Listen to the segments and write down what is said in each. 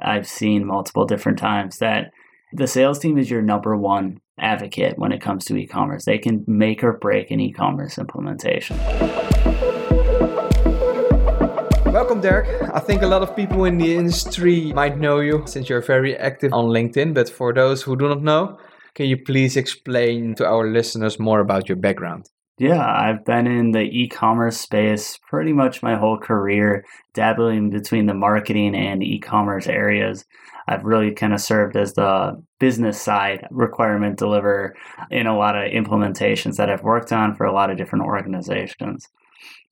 I've seen multiple different times that the sales team is your number one advocate when it comes to e commerce. They can make or break an e commerce implementation. Welcome, Derek. I think a lot of people in the industry might know you since you're very active on LinkedIn. But for those who do not know, can you please explain to our listeners more about your background? Yeah, I've been in the e commerce space pretty much my whole career, dabbling between the marketing and e commerce areas. I've really kind of served as the business side requirement deliverer in a lot of implementations that I've worked on for a lot of different organizations.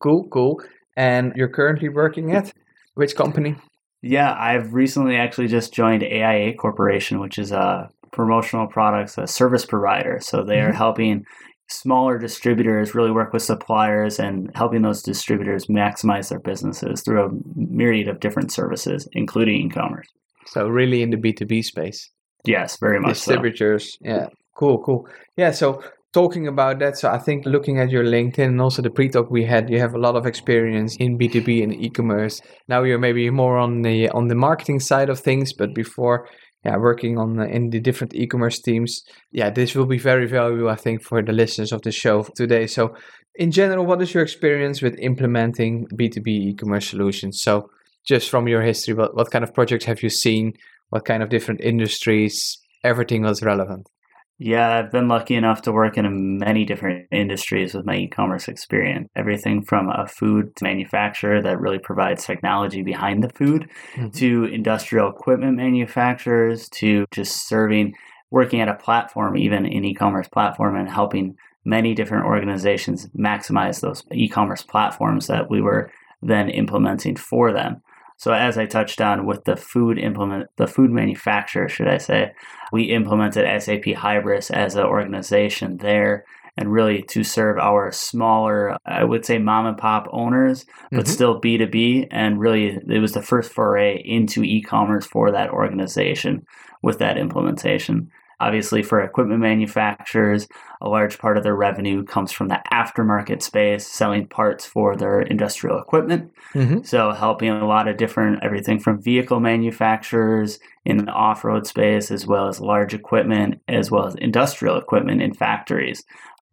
Cool, cool. And you're currently working at which company? Yeah, I've recently actually just joined AIA Corporation, which is a promotional products a service provider. So they are mm-hmm. helping smaller distributors really work with suppliers and helping those distributors maximize their businesses through a myriad of different services, including e-commerce. So really in the B2B space. Yes, very much. Distributors. So. Yeah. Cool, cool. Yeah, so talking about that, so I think looking at your LinkedIn and also the pre-talk we had, you have a lot of experience in B2B and e-commerce. Now you're maybe more on the on the marketing side of things, but before yeah, working on the, in the different e-commerce teams. Yeah, this will be very valuable, I think, for the listeners of the show today. So, in general, what is your experience with implementing B2B e-commerce solutions? So, just from your history, what, what kind of projects have you seen? What kind of different industries? Everything was relevant. Yeah, I've been lucky enough to work in many different industries with my e commerce experience. Everything from a food manufacturer that really provides technology behind the food mm-hmm. to industrial equipment manufacturers to just serving, working at a platform, even an e commerce platform, and helping many different organizations maximize those e commerce platforms that we were then implementing for them. So as I touched on with the food implement, the food manufacturer, should I say, we implemented SAP Hybris as an organization there and really to serve our smaller, I would say mom and pop owners, but mm-hmm. still B2B. And really, it was the first foray into e commerce for that organization with that implementation. Obviously, for equipment manufacturers, a large part of their revenue comes from the aftermarket space, selling parts for their industrial equipment. Mm-hmm. So, helping a lot of different everything from vehicle manufacturers in the off road space, as well as large equipment, as well as industrial equipment in factories.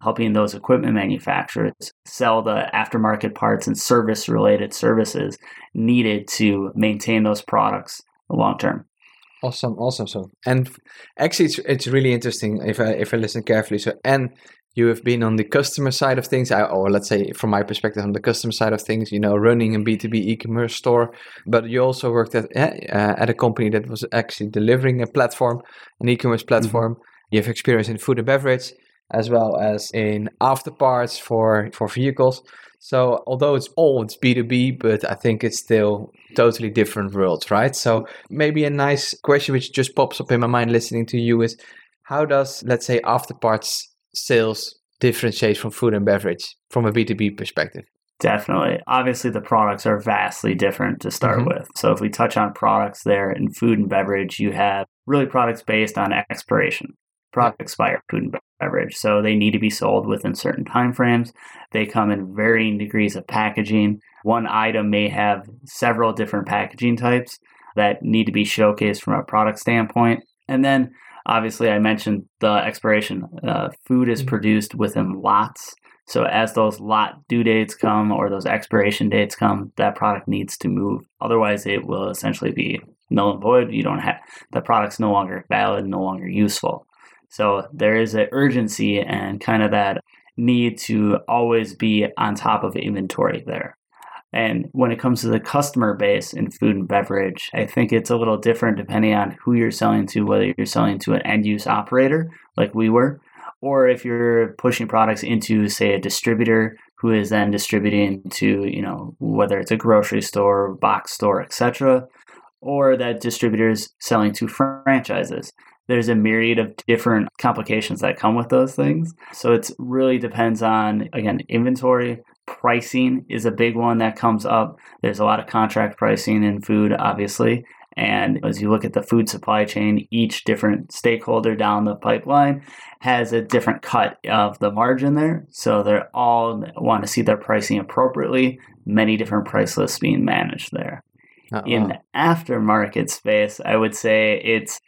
Helping those equipment manufacturers sell the aftermarket parts and service related services needed to maintain those products long term. Awesome, awesome. So, and actually, it's it's really interesting if I if I listen carefully. So, and you have been on the customer side of things, or let's say from my perspective, on the customer side of things, you know, running a B two B e-commerce store. But you also worked at uh, at a company that was actually delivering a platform, an e-commerce mm-hmm. platform. Mm-hmm. You have experience in food and beverage, as well as in after parts for for vehicles. So although it's all it's B2B, but I think it's still totally different worlds, right? So maybe a nice question which just pops up in my mind listening to you is how does let's say after parts sales differentiate from food and beverage from a B2B perspective? Definitely. Obviously, the products are vastly different to start mm-hmm. with. So, if we touch on products there in food and beverage, you have really products based on expiration product expire food and beverage. So they need to be sold within certain timeframes. They come in varying degrees of packaging. One item may have several different packaging types that need to be showcased from a product standpoint. And then obviously I mentioned the expiration. Uh, food is mm-hmm. produced within lots. So as those lot due dates come or those expiration dates come, that product needs to move. Otherwise, it will essentially be null and void. You don't have the product's no longer valid, no longer useful. So there is an urgency and kind of that need to always be on top of inventory there. And when it comes to the customer base in food and beverage, I think it's a little different depending on who you're selling to, whether you're selling to an end use operator like we were, or if you're pushing products into, say, a distributor who is then distributing to, you know, whether it's a grocery store, box store, etc., or that distributor is selling to franchises there's a myriad of different complications that come with those things. So it really depends on, again, inventory. Pricing is a big one that comes up. There's a lot of contract pricing in food, obviously. And as you look at the food supply chain, each different stakeholder down the pipeline has a different cut of the margin there. So they all want to see their pricing appropriately, many different price lists being managed there. Uh-uh. In the aftermarket space, I would say it's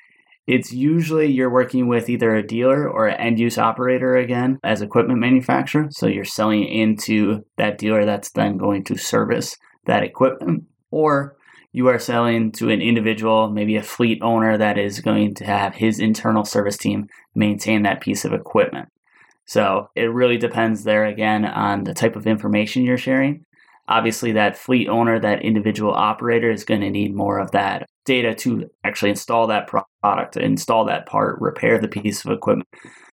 it's usually you're working with either a dealer or an end use operator again as equipment manufacturer. So you're selling into that dealer that's then going to service that equipment, or you are selling to an individual, maybe a fleet owner that is going to have his internal service team maintain that piece of equipment. So it really depends there again on the type of information you're sharing. Obviously, that fleet owner, that individual operator is going to need more of that data to actually install that product, install that part, repair the piece of equipment.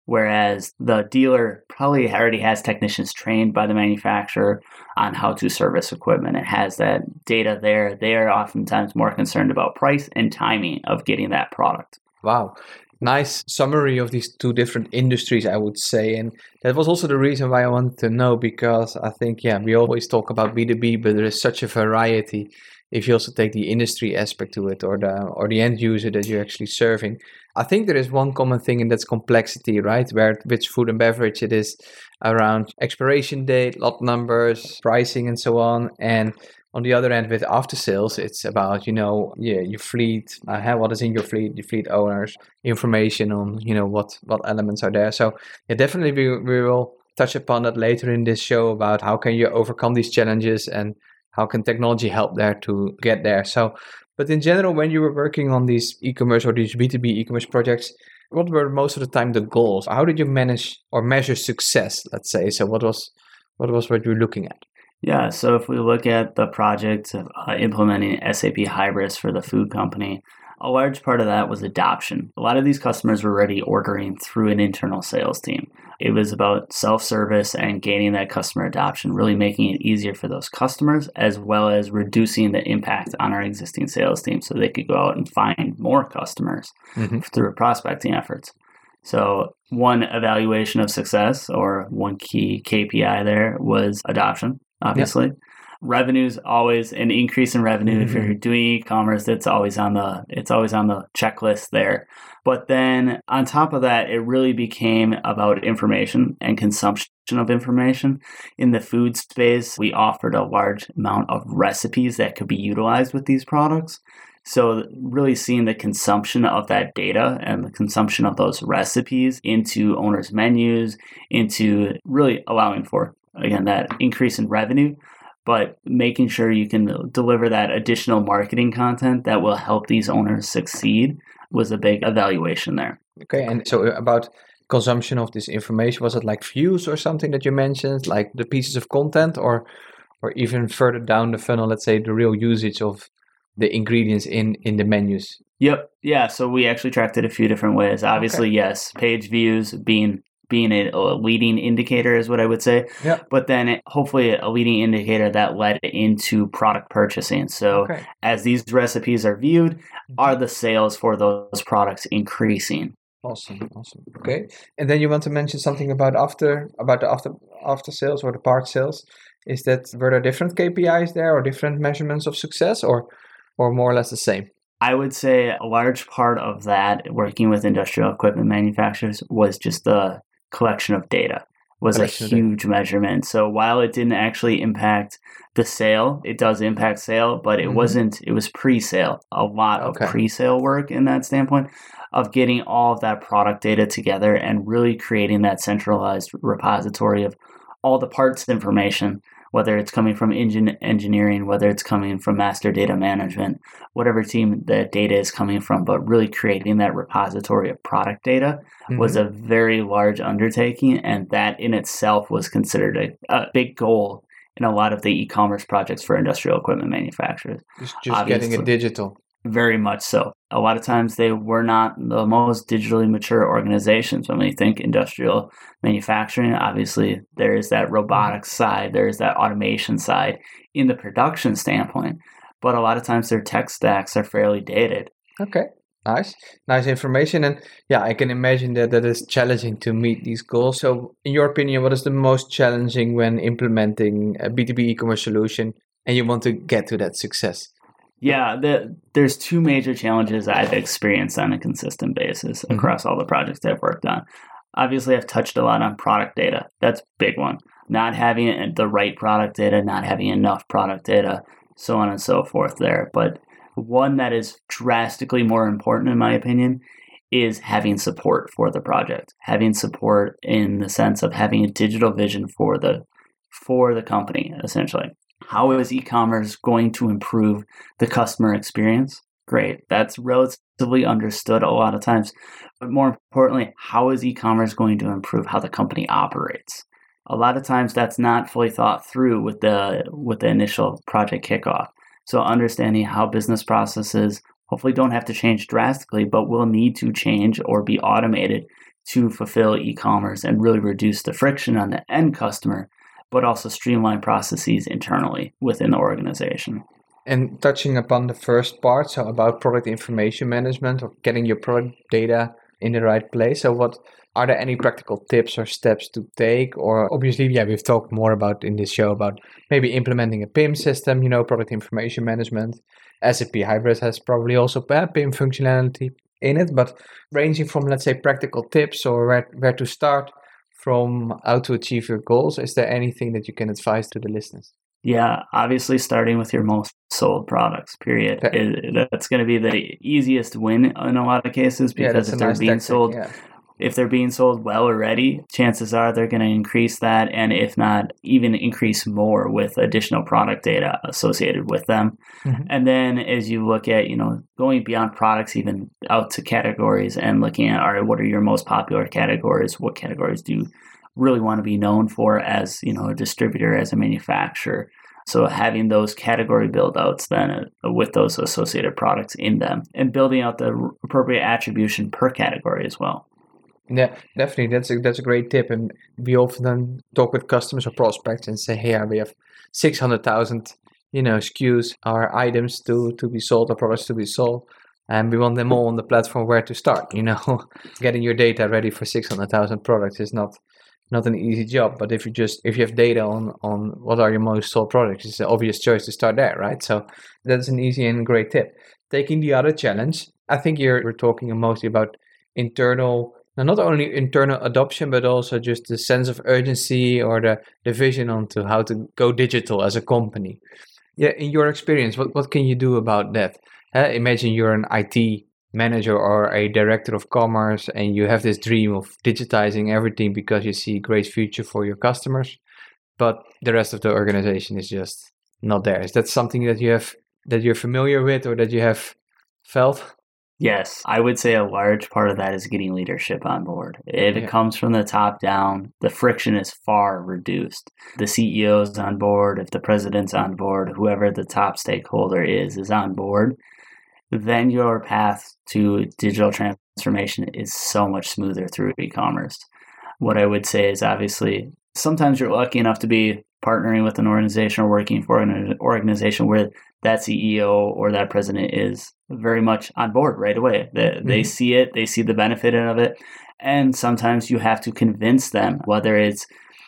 Whereas the dealer probably already has technicians trained by the manufacturer on how to service equipment. It has that data there. They are oftentimes more concerned about price and timing of getting that product. Wow nice summary of these two different industries, I would say. And that was also the reason why I wanted to know because I think, yeah, we always talk about B2B, but there is such a variety if you also take the industry aspect to it or the or the end user that you're actually serving. I think there is one common thing and that's complexity, right? Where with food and beverage it is around expiration date, lot numbers, pricing and so on. And on the other end, with after sales, it's about you know yeah your fleet, uh, what is in your fleet, your fleet owners, information on you know what what elements are there. So yeah, definitely we we will touch upon that later in this show about how can you overcome these challenges and how can technology help there to get there. So, but in general, when you were working on these e-commerce or these B two B e-commerce projects, what were most of the time the goals? How did you manage or measure success? Let's say so. What was what was what you were looking at? Yeah, so if we look at the project of uh, implementing SAP Hybris for the food company, a large part of that was adoption. A lot of these customers were already ordering through an internal sales team. It was about self service and gaining that customer adoption, really making it easier for those customers, as well as reducing the impact on our existing sales team so they could go out and find more customers mm-hmm. through prospecting efforts. So, one evaluation of success or one key KPI there was adoption obviously. Yep. Revenue's always an increase in revenue. Mm-hmm. If you're mm-hmm. doing e-commerce, it's always on the it's always on the checklist there. But then on top of that, it really became about information and consumption of information. In the food space, we offered a large amount of recipes that could be utilized with these products. So, really seeing the consumption of that data and the consumption of those recipes into owners' menus, into really allowing for again that increase in revenue but making sure you can deliver that additional marketing content that will help these owners succeed was a big evaluation there. Okay and so uh, about consumption of this information was it like views or something that you mentioned like the pieces of content or or even further down the funnel let's say the real usage of the ingredients in in the menus? Yep yeah so we actually tracked it a few different ways. Obviously okay. yes page views being being a, a, leading indicator is what I would say. Yeah. But then it, hopefully a leading indicator that led into product purchasing. So okay. as these recipes are viewed, mm-hmm. are the sales for those products increasing? Awesome, awesome. Okay, and then you want to mention something about after about the after after sales or the part sales. Is that were there different KPIs there or different measurements of success, or or more or less the same? I would say a large part of that working with industrial equipment manufacturers was just the collection of data was a huge measurement. So while it didn't actually impact the sale, it does impact sale, but it mm-hmm. wasn't it was pre-sale. A lot of okay. pre-sale work in that standpoint of getting all of that product data together and really creating that centralized repository of all the parts information whether it's coming from engine engineering, whether it's coming from master data management, whatever team the data is coming from, but really creating that repository of product data mm-hmm. was a very large undertaking. And that in itself was considered a, a big goal in a lot of the e-commerce projects for industrial equipment manufacturers. Just, just getting it digital. Very much so. A lot of times they were not the most digitally mature organizations. When we think industrial manufacturing, obviously there is that robotics side, there is that automation side in the production standpoint. But a lot of times their tech stacks are fairly dated. Okay. Nice, nice information, and yeah, I can imagine that that is challenging to meet these goals. So, in your opinion, what is the most challenging when implementing a B two B e-commerce solution, and you want to get to that success? Yeah, the, there's two major challenges I've experienced on a consistent basis mm-hmm. across all the projects I've worked on. Obviously, I've touched a lot on product data. That's big one. Not having the right product data, not having enough product data, so on and so forth there. But One that is drastically more important, in my opinion, is having support for the project. Having support in the sense of having a digital vision for the for the company, essentially. How is e-commerce going to improve the customer experience? Great. That's relatively understood a lot of times. But more importantly, how is e-commerce going to improve how the company operates? A lot of times that's not fully thought through with the with the initial project kickoff. So understanding how business processes hopefully don't have to change drastically, but will need to change or be automated to fulfill e-commerce and really reduce the friction on the end customer, but also streamline processes internally within the organization. And touching upon the first part, so about product information management or getting your product data in the right place. So what are there any practical tips or steps to take? Or obviously, yeah, we've talked more about in this show about maybe implementing a PIM system, you know, product information management. SAP Hybris has probably also PIM functionality in it, but ranging from let's say practical tips or where, where to start from how to achieve your goals, is there anything that you can advise to the listeners? Yeah, obviously starting with your most sold products, period. That's going to be the easiest win in a lot of cases because yeah, if they're nice being tactic, sold yeah if they're being sold well already, chances are they're going to increase that, and if not, even increase more with additional product data associated with them. Mm-hmm. And then as you look at, you know, going beyond products, even out to categories and looking at, all right, what are your most popular categories? What categories do you really want to be known for as, you know, a distributor, as a manufacturer? So having those category build outs then uh, with those associated products in them and building out the appropriate attribution per category as well. Yeah, definitely. That's a that's a great tip. And we often talk with customers or prospects and say, "Hey, we have six hundred thousand, you know, SKUs or items to to be sold or products to be sold, and we want them all on the platform where to start." You know, getting your data ready for six hundred thousand products is not not an easy job. But if you just if you have data on on what are your most sold products, it's an obvious choice to start there, right? So that's an easy and great tip. Taking the other challenge, I think you're we're talking mostly about internal now, not only internal adoption, but also just the sense of urgency or the, the vision onto how to go digital as a company. Yeah, in your experience, what, what can you do about that? Uh, imagine you're an IT manager or a director of commerce and you have this dream of digitizing everything because you see great future for your customers, but the rest of the organization is just not there. Is that something that you have that you're familiar with or that you have felt? Yes, I would say a large part of that is getting leadership on board. If yeah. it comes from the top down, the friction is far reduced. The CEO's on board, if the president's on board, whoever the top stakeholder is, is on board, then your path to digital transformation is so much smoother through e commerce. What I would say is obviously sometimes you're lucky enough to be partnering with an organization or working for an organization where that CEO or that president is very much on board right away. They, mm-hmm. they see it, they see the benefit of it. And sometimes you have to convince them, whether it's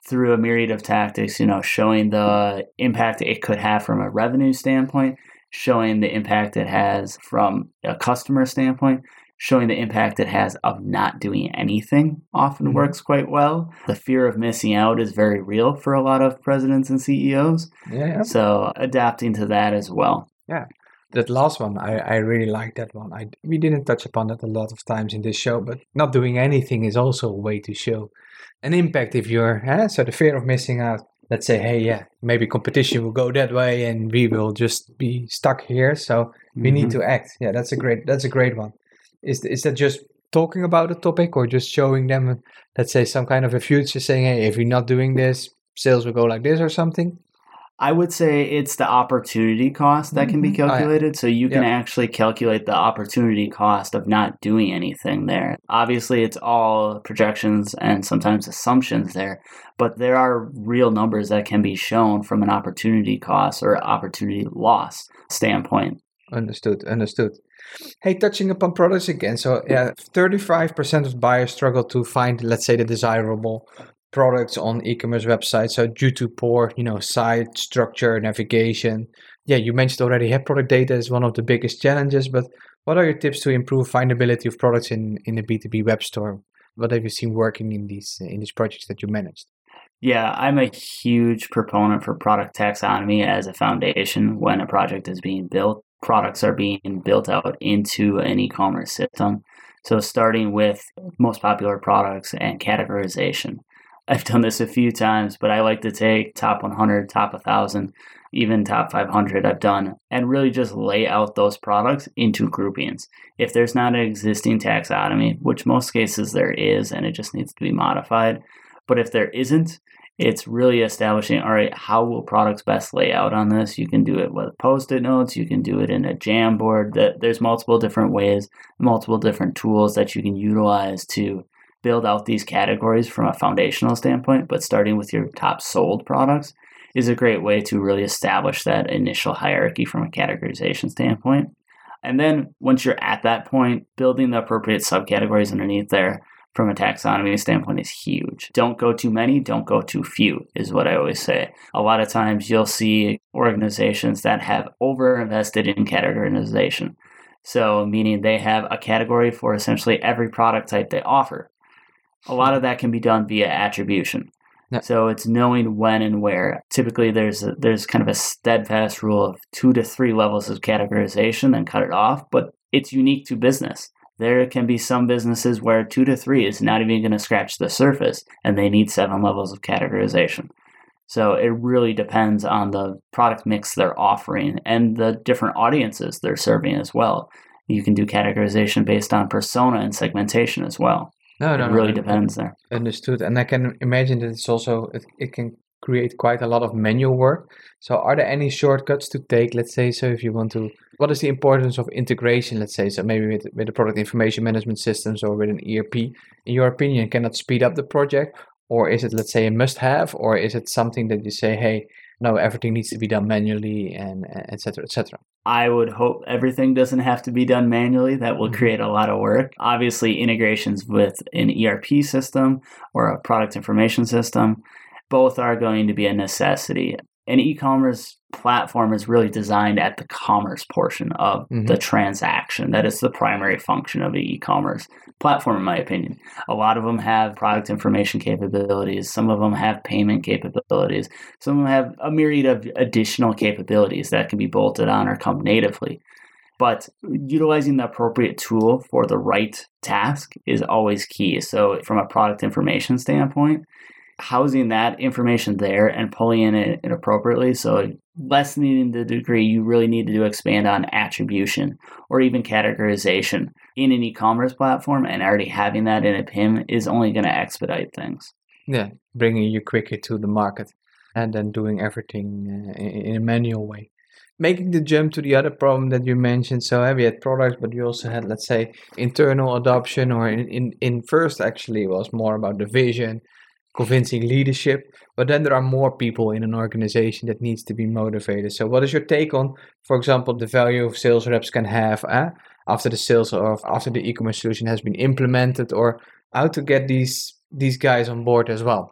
through a myriad of tactics, you know, showing the impact it could have from a revenue standpoint, showing the impact it has from a customer standpoint, showing the impact it has of not doing anything often mm-hmm. works quite well. The fear of missing out is very real for a lot of presidents and CEOs. Yeah. So adapting to that as well. Yeah. That last one, I, I really like that one. I, we didn't touch upon that a lot of times in this show, but not doing anything is also a way to show an impact if you're, eh? so the fear of missing out. Let's say, hey, yeah, maybe competition will go that way and we will just be stuck here. So we mm-hmm. need to act. Yeah, that's a great, that's a great one. Is is that just talking about a topic or just showing them, let's say, some kind of a future, saying, hey, if you're not doing this, sales will go like this or something? I would say it's the opportunity cost that can be calculated. Mm-hmm. Yeah. So you can yep. actually calculate the opportunity cost of not doing anything there. Obviously, it's all projections and sometimes assumptions there, but there are real numbers that can be shown from an opportunity cost or opportunity loss standpoint. Understood. Understood. Hey, touching upon products again. So, yeah, 35% of buyers struggle to find, let's say, the desirable products on e-commerce websites. So, due to poor, you know, site structure, navigation. Yeah, you mentioned already, yeah, product data is one of the biggest challenges. But what are your tips to improve findability of products in in the B2B web store? What have you seen working in these in these projects that you managed? Yeah, I'm a huge proponent for product taxonomy as a foundation when a project is being built products are being built out into an e-commerce system. So starting with most popular products and categorization. I've done this a few times, but I like to take top 100, top 1000, even top 500 I've done and really just lay out those products into groupings. If there's not an existing taxonomy, which most cases there is and it just needs to be modified, but if there isn't, it's really establishing all right how will products best lay out on this? You can do it with post-it notes you can do it in a jamboard that there's multiple different ways multiple different tools that you can utilize to build out these categories from a foundational standpoint but starting with your top sold products is a great way to really establish that initial hierarchy from a categorization standpoint. And then once you're at that point building the appropriate subcategories underneath there from a taxonomy standpoint is huge. Don't go too many, don't go too few, is what I always say. A lot of times you'll see organizations that have over invested in categorization. So, meaning they have a category for essentially every product type they offer. A lot of that can be done via attribution. So it's knowing when and where. Typically, there's a, there's kind of a steadfast rule of two to three levels of categorization, then cut it off. But it's unique to business. There can be some businesses where two to three is not even going to scratch the surface and they need seven levels of categorization. So it really depends on the product mix they're offering and the different audiences they're serving as well. You can do categorization based on persona and segmentation as well. No, no, it really no, depends there. Understood. And I can imagine that it's also it, it can create quite a lot of manual work. So are there any shortcuts to take? Let's say so if you want to what is the importance of integration, let's say, so maybe with, with the product information management systems or with an ERP? In your opinion, can that speed up the project? Or is it, let's say, a must have? Or is it something that you say, hey, no, everything needs to be done manually and etc. etc. I would hope everything doesn't have to be done manually. That will mm-hmm. create a lot of work. Obviously, integrations with an ERP system or a product information system, both are going to be a necessity an e-commerce platform is really designed at the commerce portion of mm-hmm. the transaction. That is the primary function of the e-commerce platform, in my opinion. A lot of them have product information capabilities. Some of them have payment capabilities. Some of them have a myriad of additional capabilities that can be bolted on or come natively. But utilizing the appropriate tool for the right task is always key. So, from a product information standpoint, housing that information there and pulling in it appropriately. So lessening the degree you really need to do expand on attribution or even categorization in an e-commerce platform and already having that in a PIM is only going to expedite things. Yeah, bringing you quicker to the market and then doing everything uh, in a manual way. Making the jump to the other problem that you mentioned. So we had products, but you also had, let's say, internal adoption, or in, in, in first actually was more about the vision, convincing leadership but then there are more people in an organization that needs to be motivated. So what is your take on for example the value of sales reps can have uh, after the sales or after the e-commerce solution has been implemented or how to get these these guys on board as well?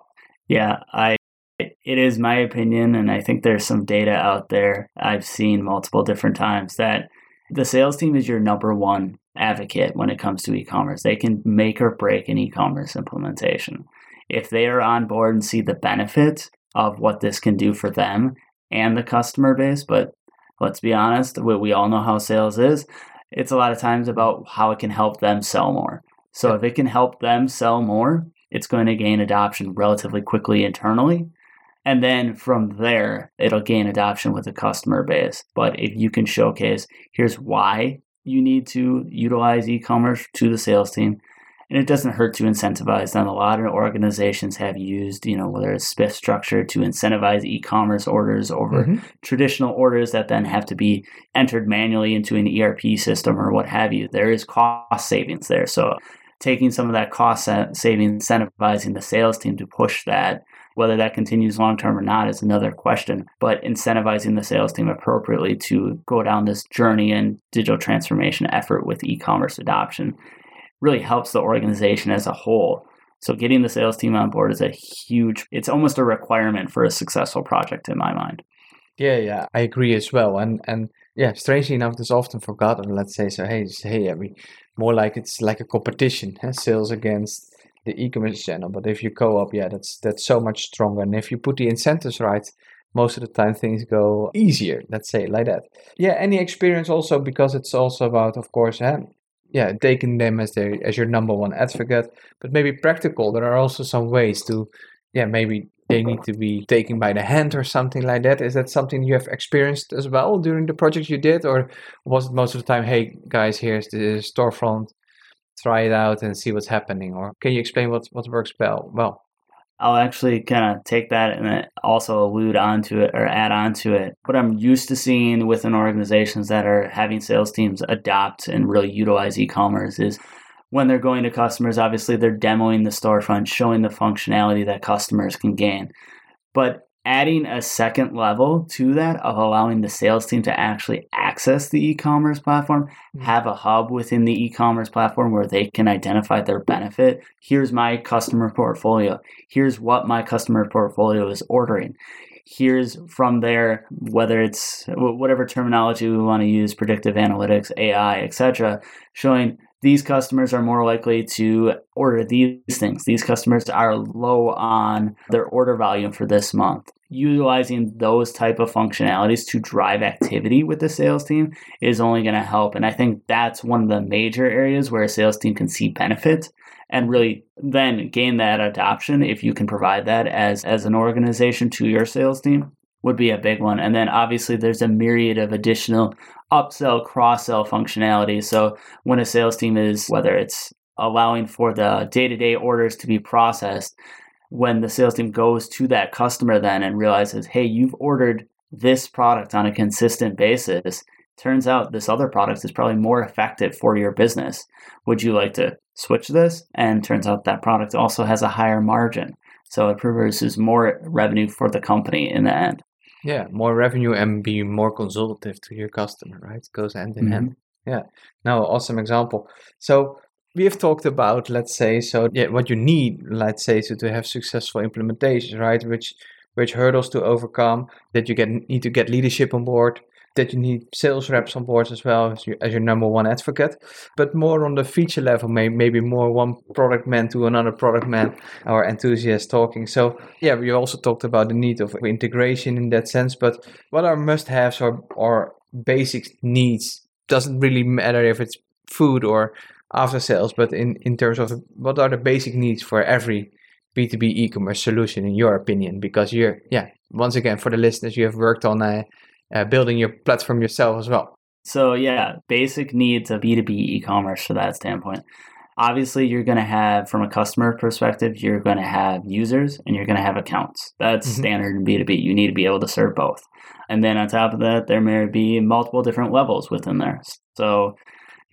Yeah i it is my opinion and i think there's some data out there i've seen multiple different times that the sales team is your number one advocate when it comes to e-commerce. They can make or break an e-commerce implementation if they are on board and see the benefit of what this can do for them and the customer base, but let's be honest, we, we all know how sales is. It's a lot of times about how it can help them sell more. So if it can help them sell more, it's going to gain adoption relatively quickly internally. And then from there, it'll gain adoption with the customer base. But if you can showcase, here's why you need to utilize e commerce to the sales team, and it doesn't hurt to incentivize them. A lot of organizations have used, you know, whether it's SPIF structure to incentivize e-commerce orders over mm-hmm. traditional orders that then have to be entered manually into an ERP system or what have you. There is cost savings there. So taking some of that cost savings, incentivizing the sales team to push that whether that continues long term or not is another question, but incentivizing the sales team appropriately to go down this journey and digital transformation effort with e commerce adoption really helps the organization as a whole. So getting the sales team on board is a huge it's almost a requirement for a successful project in my mind. Yeah, yeah, I agree as well. And and yeah, strangely enough, this often forgotten. Let's say so. Hey, hey, I mean, more like it's like a competition, huh? sales against the e-commerce channel. But if you co-op, yeah, that's that's so much stronger. And if you put the incentives right, most of the time things go easier let's say like that yeah any experience also because it's also about of course eh, yeah taking them as their as your number one advocate but maybe practical there are also some ways to yeah maybe they need to be taken by the hand or something like that. Is that something you have experienced as well during the project you did or was it most of the time hey guys here's the storefront try it out and see what's happening or can you explain what what works well well I'll actually kind of take that and also allude onto it or add on to it. What I'm used to seeing within organizations that are having sales teams adopt and really utilize e commerce is when they're going to customers, obviously they're demoing the storefront, showing the functionality that customers can gain. But adding a second level to that of allowing the sales team to actually access the e-commerce platform mm-hmm. have a hub within the e-commerce platform where they can identify their benefit. Here's my customer portfolio. Here's what my customer portfolio is ordering. Here's from there whether it's whatever terminology we want to use predictive analytics ai etc showing these customers are more likely to order these things. These customers are low on their order volume for this month. Utilizing those type of functionalities to drive activity with the sales team is only going to help. And I think that's one of the major areas where a sales team can see benefit and really then gain that adoption if you can provide that as as an organization to your sales team would be a big one. And then obviously there's a myriad of additional upsell, cross sell functionality. So when a sales team is, whether it's allowing for the day to day orders to be processed, when the sales team goes to that customer then and realizes, hey, you've ordered this product on a consistent basis, turns out this other product is probably more effective for your business. Would you like to switch this? And turns out that product also has a higher margin. So it produces more revenue for the company in the end. Yeah, more revenue and be more consultative to your customer, right? It goes hand in mm-hmm. hand. Yeah. Now, awesome example. So we have talked about, let's say, so yeah, what you need, let's say, so to have successful implementations, right? Which which hurdles to overcome, that you get need to get leadership on board, that you need sales reps on board as well as your, as your number one advocate, but more on the feature level, may, maybe more one product man to another product man or enthusiast talking. So yeah, we also talked about the need of integration in that sense, but what are must-haves or, or basic needs? Doesn't really matter if it's food or after sales, but in, in terms of what are the basic needs for every B2B e-commerce solution in your opinion? Because you're, yeah, once again, for the listeners, you have worked on a, uh, building your platform yourself as well. So, yeah, basic needs of B2B e commerce from that standpoint. Obviously, you're going to have, from a customer perspective, you're going to have users and you're going to have accounts. That's mm-hmm. standard in B2B. You need to be able to serve both. And then on top of that, there may be multiple different levels within there. So,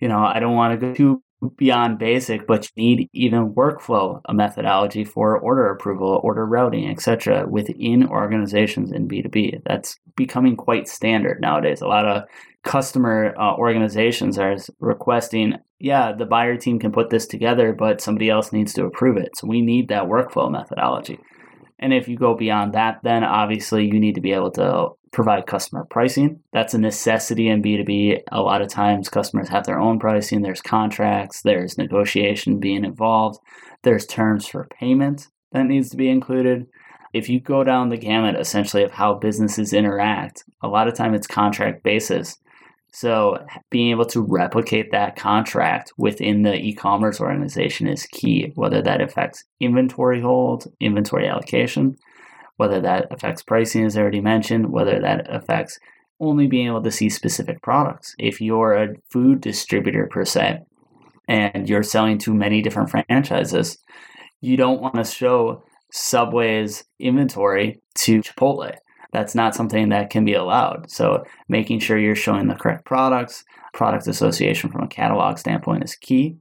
you know, I don't want to go too beyond basic, but you need even workflow, a methodology for order approval, order routing, etc. within organizations in B2B. That's becoming quite standard nowadays. A lot of customer uh, organizations are requesting, yeah, the buyer team can put this together, but somebody else needs to approve it. So we need that workflow methodology. And if you go beyond that, then obviously you need to be able to provide customer pricing. That's a necessity in B2B. A lot of times customers have their own pricing, there's contracts, there's negotiation being involved, there's terms for payment that needs to be included. If you go down the gamut essentially of how businesses interact, a lot of time it's contract basis. So being able to replicate that contract within the e-commerce organization is key, whether that affects inventory hold, inventory allocation, whether that affects pricing as I already mentioned, whether that affects only being able to see specific products. If you're a food distributor per se and you're selling to many different franchises, you don't want to show Subway's inventory to Chipotle that's not something that can be allowed. So making sure you're showing the correct products, product association from a catalog standpoint is key.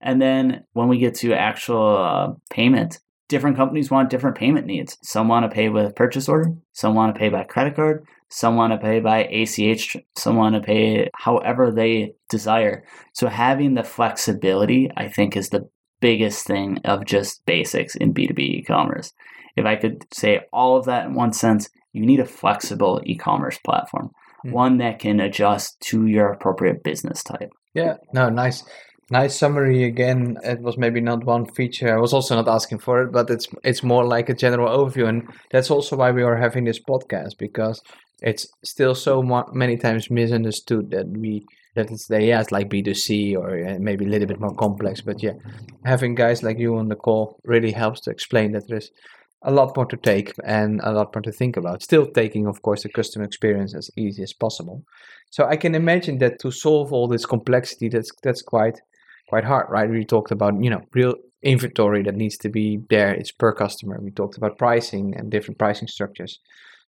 And then when we get to actual uh, payment, different companies want different payment needs. Some want to pay with purchase order, some want to pay by credit card, some want to pay by ACH, some want to pay however they desire. So having the flexibility, I think, is the biggest thing of just basics in B2B e commerce. If I could say all of that in one sense, you need a flexible e-commerce platform, mm-hmm. one that can adjust to your appropriate business type. Yeah, no, nice. Nice summary again. It was maybe not one feature. I was also not asking for it, but it's it's more like a general overview, and that's also why we are having this podcast because it's still so mo- many times misunderstood that we that it's the yeah it's like B2C or uh, maybe a little bit more complex. But yeah, having guys like you on the call really helps to explain that there's a lot more to take and a lot more to think about. Still taking, of course, the customer experience as easy as possible. So I can imagine that to solve all this complexity, that's that's quite quite hard, right? We talked about you know real inventory that needs to be there. It's per customer. We talked about pricing and different pricing structures.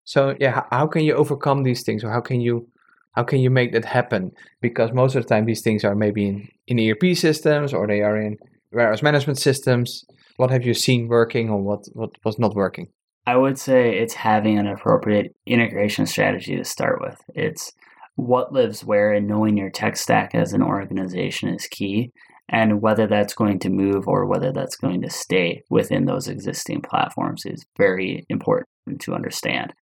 So yeah, how can you overcome these things, or how can you how can you make that happen? Because most of the time these things are maybe in, in ERP systems or they are in warehouse management systems. What have you seen working or what, what was not working? I would say it's having an appropriate integration strategy to start with. It's what lives where and knowing your tech stack as an organization is key and whether that's going to move or whether that's going to stay within those existing platforms is very important to understand.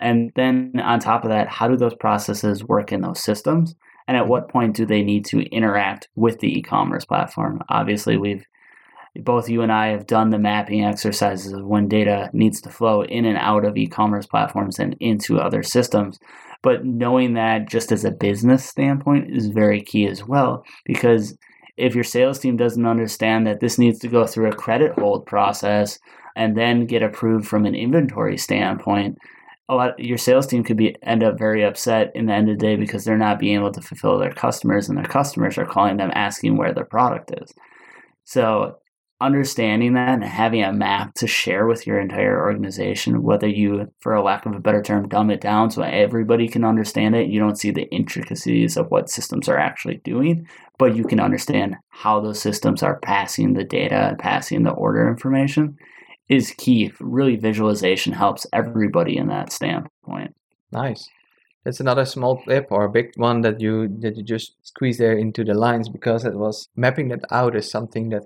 And then on top of that, how do those processes work in those systems? And at what point do they need to interact with the e commerce platform? Obviously, we've both you and I have done the mapping exercises of when data needs to flow in and out of e commerce platforms and into other systems. But knowing that just as a business standpoint is very key as well, because if your sales team doesn't understand that this needs to go through a credit hold process and then get approved from an inventory standpoint, a lot your sales team could be end up very upset in the end of the day because they're not being able to fulfill their customers and their customers are calling them asking where their product is. So understanding that and having a map to share with your entire organization, whether you, for a lack of a better term, dumb it down so everybody can understand it, you don't see the intricacies of what systems are actually doing, but you can understand how those systems are passing the data and passing the order information is key. Really, visualization helps everybody in that standpoint. Nice. That's another small tip or a big one that you that you just squeeze there into the lines because it was mapping that out is something that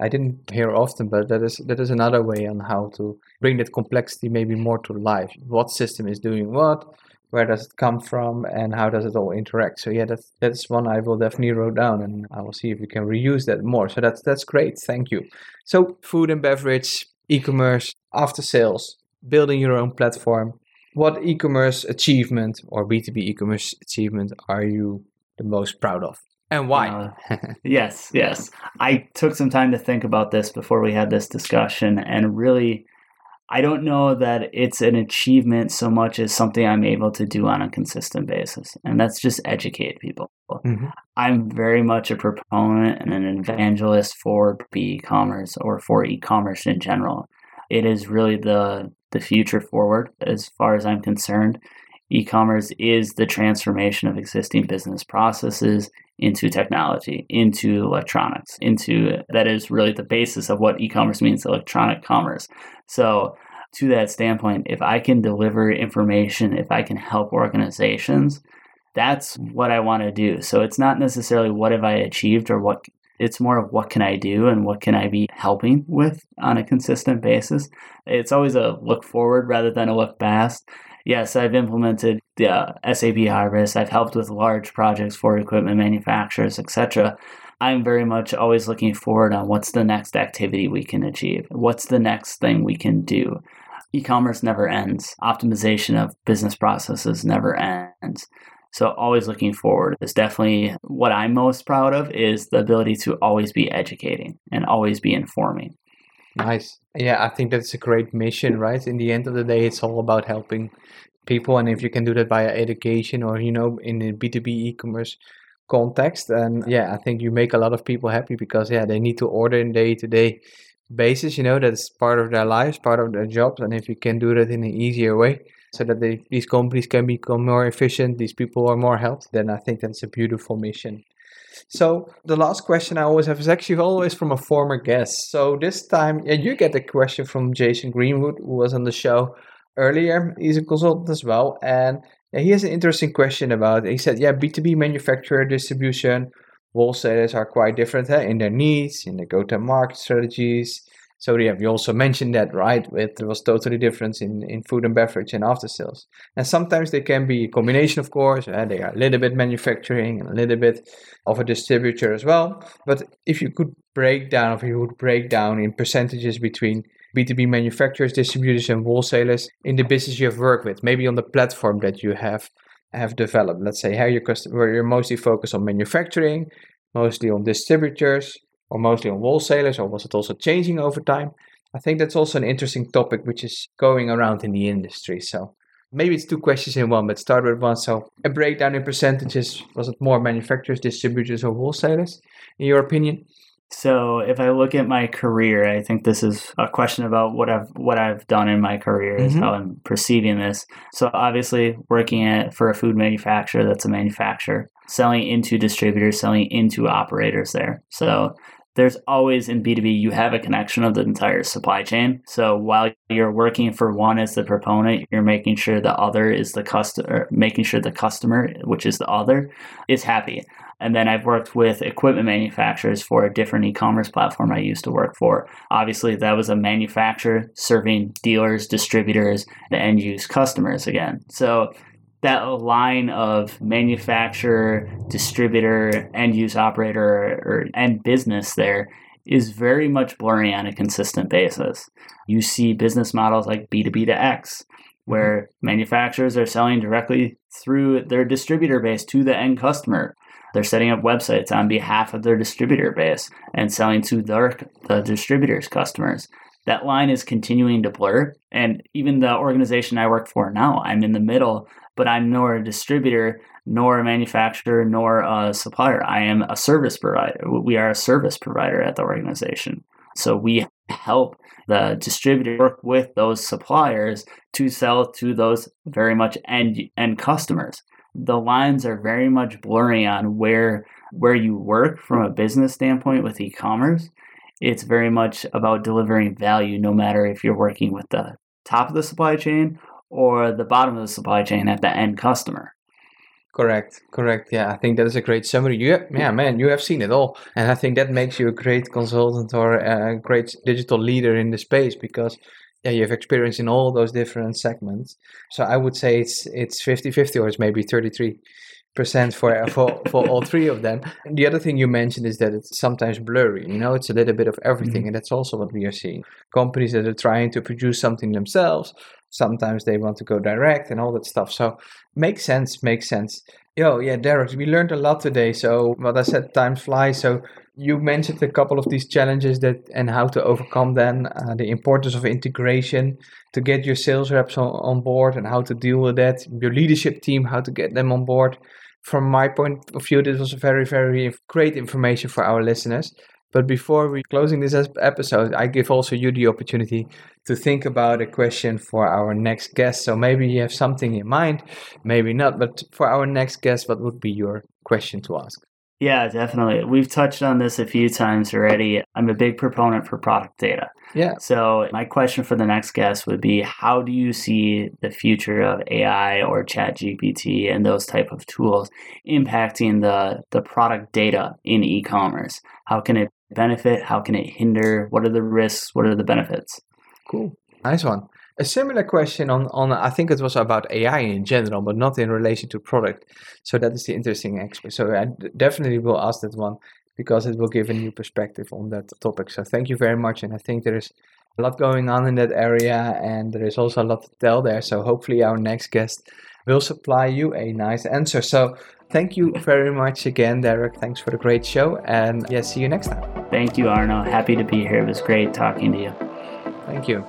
I didn't hear often, but that is that is another way on how to bring that complexity maybe more to life. What system is doing what, where does it come from, and how does it all interact? So yeah, that's that's one I will definitely wrote down, and I will see if we can reuse that more. So that's that's great. Thank you. So food and beverage, e-commerce, after sales, building your own platform. What e-commerce achievement or B2B e-commerce achievement are you the most proud of? And why? Uh, yes, yes. I took some time to think about this before we had this discussion and really I don't know that it's an achievement so much as something I'm able to do on a consistent basis. And that's just educate people. Mm-hmm. I'm very much a proponent and an evangelist for e-commerce or for e-commerce in general. It is really the the future forward as far as I'm concerned. E-commerce is the transformation of existing business processes into technology, into electronics, into that is really the basis of what e-commerce means, electronic commerce. So to that standpoint, if I can deliver information, if I can help organizations, that's what I want to do. So it's not necessarily what have I achieved or what it's more of what can I do and what can I be helping with on a consistent basis. It's always a look forward rather than a look past. Yes, I've implemented the uh, SAP Hybris. I've helped with large projects for equipment manufacturers, etc. I'm very much always looking forward on what's the next activity we can achieve. What's the next thing we can do? E-commerce never ends. Optimization of business processes never ends. So always looking forward is definitely what I'm most proud of is the ability to always be educating and always be informing. Nice. Yeah, I think that's a great mission, right? In the end of the day, it's all about helping people. And if you can do that via education or, you know, in the B2B e-commerce context, and yeah, I think you make a lot of people happy because, yeah, they need to order in day to day basis, you know, that's part of their lives, part of their jobs. And if you can do that in an easier way, so that they, these companies can become more efficient, these people are more helped, then I think that's a beautiful mission. So the last question I always have is actually always from a former guest. So this time, yeah, you get a question from Jason Greenwood, who was on the show earlier. He's a consultant as well, and he has an interesting question about. It. He said, "Yeah, B two B manufacturer distribution wholesalers are quite different in their needs, in their go-to-market strategies, So yeah, we also mentioned that, right? It was totally different in, in food and beverage and after sales. And sometimes they can be a combination, of course. Uh, they are a little bit manufacturing and a little bit of a distributor as well. But if you could break down, if you would break down in percentages between B2B manufacturers, distributors, and wholesalers in the business you have worked with, maybe on the platform that you have have developed. Let's say how your customer, where you're mostly focused on manufacturing, mostly on distributors, or mostly on wholesalers, or was it also changing over time? I think that's also an interesting topic which is going around in the industry. So maybe it's two questions in one, but start with one. So a breakdown in percentages, was it more manufacturers, distributors, or wholesalers, in your opinion? So if I look at my career, I think this is a question about what I've what I've done in my career is mm-hmm. how I'm perceiving this. So obviously working at for a food manufacturer that's a manufacturer, selling into distributors, selling into operators there. So there's always in B2B, you have a connection of the entire supply chain. So while you're working for one as the proponent, you're making sure the other is the customer, making sure the customer, which is the other, is happy. And then I've worked with equipment manufacturers for a different e commerce platform I used to work for. Obviously, that was a manufacturer serving dealers, distributors, and end use customers again. So that line of manufacturer, distributor, end use operator, or end business there is very much blurring on a consistent basis. You see business models like B2B to X, where manufacturers are selling directly through their distributor base to the end customer. They're setting up websites on behalf of their distributor base and selling to their the distributors' customers that line is continuing to blur. And even the organization I work for now, I'm in the middle but I'm nor a distributor, nor a manufacturer, nor a supplier. I am a service provider. We are a service provider at the organization. So we help the distributor work with those suppliers to sell to those very much end end customers. The lines are very much blurring on where where you work from a business standpoint with e-commerce. It's very much about delivering value no matter if you're working with the top of the supply chain or the bottom of the supply chain at the end customer. Correct, correct. Yeah, I think that is a great summary. You, have, yeah, man, you have seen it all, and I think that makes you a great consultant or a great digital leader in the space because yeah, you have experience in all those different segments. So I would say it's it's 50-50 or it's maybe 33 percent for for for all three of them. And the other thing you mentioned is that it's sometimes blurry. You know, it's a little bit of everything, mm-hmm. and that's also what we are seeing. Companies that are trying to produce something themselves sometimes they want to go direct and all that stuff. So makes sense, makes sense. Yo, yeah, Derek, we learned a lot today. So what I said, time flies. So you mentioned a couple of these challenges that and how to overcome them, uh, the importance of integration to get your sales reps on, on board and how to deal with that, your leadership team, how to get them on board. From my point of view, this was very, very great information for our listeners. But before we closing this episode, I give also you the opportunity to think about a question for our next guest. So maybe you have something in mind, maybe not. But for our next guest, what would be your question to ask? Yeah, definitely. We've touched on this a few times already. I'm a big proponent for product data. Yeah. So, my question for the next guest would be how do you see the future of AI or chat GPT and those type of tools impacting the the product data in e-commerce? How can it benefit? How can it hinder? What are the risks? What are the benefits? Cool. Nice one. A similar question on, on I think it was about AI in general, but not in relation to product. So that is the interesting aspect. So I definitely will ask that one because it will give a new perspective on that topic. So thank you very much. And I think there is a lot going on in that area and there is also a lot to tell there. So hopefully our next guest will supply you a nice answer. So thank you very much again, Derek. Thanks for the great show. And yeah, see you next time. Thank you, Arno. Happy to be here. It was great talking to you. Thank you.